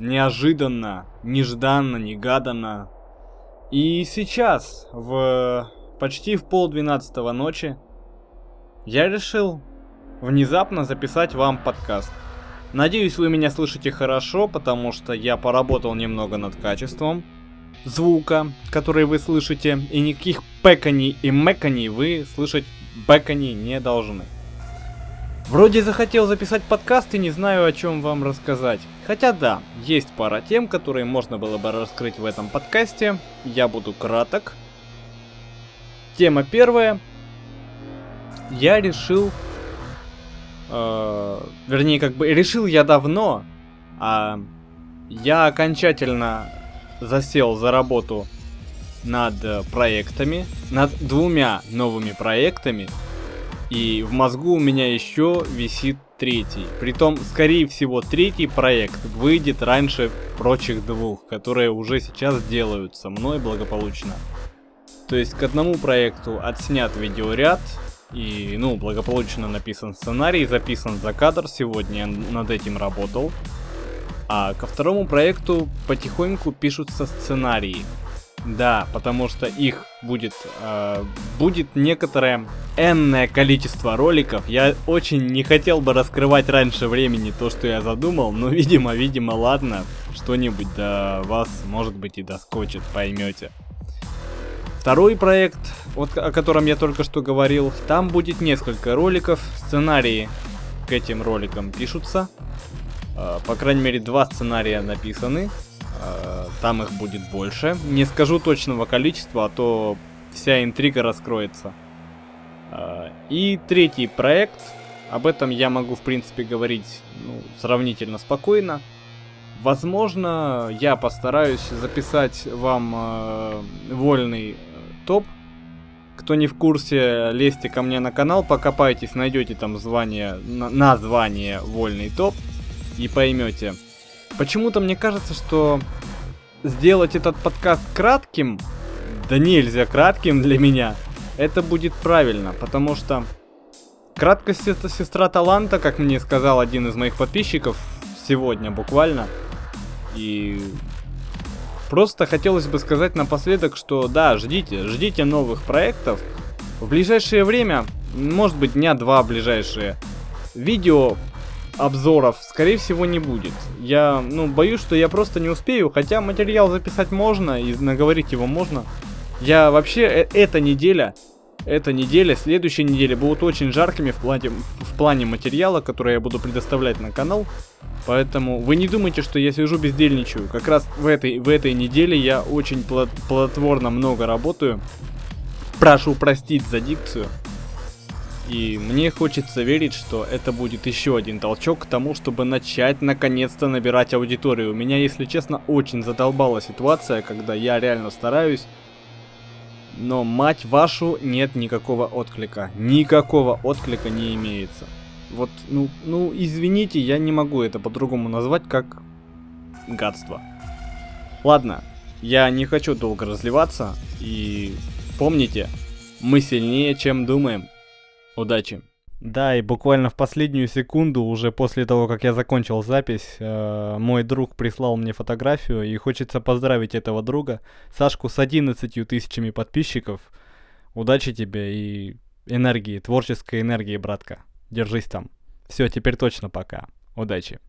неожиданно, нежданно, негаданно. И сейчас, в почти в полдвенадцатого ночи, я решил внезапно записать вам подкаст. Надеюсь, вы меня слышите хорошо, потому что я поработал немного над качеством звука, который вы слышите, и никаких пеканий и меканий вы слышать беканий не должны. Вроде захотел записать подкаст и не знаю, о чем вам рассказать. Хотя да, есть пара тем, которые можно было бы раскрыть в этом подкасте. Я буду краток. Тема первая. Я решил... Э, вернее, как бы решил я давно, а я окончательно засел за работу над проектами, над двумя новыми проектами, и в мозгу у меня еще висит третий. Притом, скорее всего, третий проект выйдет раньше прочих двух, которые уже сейчас делаются мной благополучно. То есть к одному проекту отснят видеоряд, и, ну, благополучно написан сценарий, записан за кадр, сегодня над этим работал. А ко второму проекту потихоньку пишутся сценарии. Да, потому что их будет, э, будет некоторое энное количество роликов. Я очень не хотел бы раскрывать раньше времени то, что я задумал, но, видимо, видимо, ладно, что-нибудь до вас, может быть, и доскочит, поймете. Второй проект, вот о котором я только что говорил, там будет несколько роликов, сценарии к этим роликам пишутся. Э, по крайней мере, два сценария написаны, там их будет больше. Не скажу точного количества, а то вся интрига раскроется. Э, и третий проект, об этом я могу, в принципе, говорить ну, сравнительно спокойно. Возможно, я постараюсь записать вам э, вольный топ. Кто не в курсе, лезьте ко мне на канал, покопайтесь, найдете там звание, на, название вольный топ и поймете, Почему-то мне кажется, что сделать этот подкаст кратким, да нельзя кратким для меня, это будет правильно, потому что краткость это сестра таланта, как мне сказал один из моих подписчиков сегодня буквально. И просто хотелось бы сказать напоследок, что да, ждите, ждите новых проектов. В ближайшее время, может быть дня два ближайшие, видео обзоров, скорее всего, не будет. Я, ну, боюсь, что я просто не успею, хотя материал записать можно и наговорить его можно. Я вообще, э эта неделя, эта неделя, следующая неделя будут очень жаркими в плане, в плане материала, который я буду предоставлять на канал. Поэтому вы не думайте, что я сижу бездельничаю. Как раз в этой, в этой неделе я очень плодотворно много работаю. Прошу простить за дикцию. И мне хочется верить, что это будет еще один толчок к тому, чтобы начать наконец-то набирать аудиторию. У меня, если честно, очень задолбала ситуация, когда я реально стараюсь, но, мать вашу, нет никакого отклика. Никакого отклика не имеется. Вот, ну, ну, извините, я не могу это по-другому назвать, как гадство. Ладно, я не хочу долго разливаться, и помните, мы сильнее, чем думаем. Удачи. Да, и буквально в последнюю секунду, уже после того, как я закончил запись, э, мой друг прислал мне фотографию, и хочется поздравить этого друга, Сашку с 11 тысячами подписчиков. Удачи тебе и энергии, творческой энергии, братка. Держись там. Все, теперь точно пока. Удачи.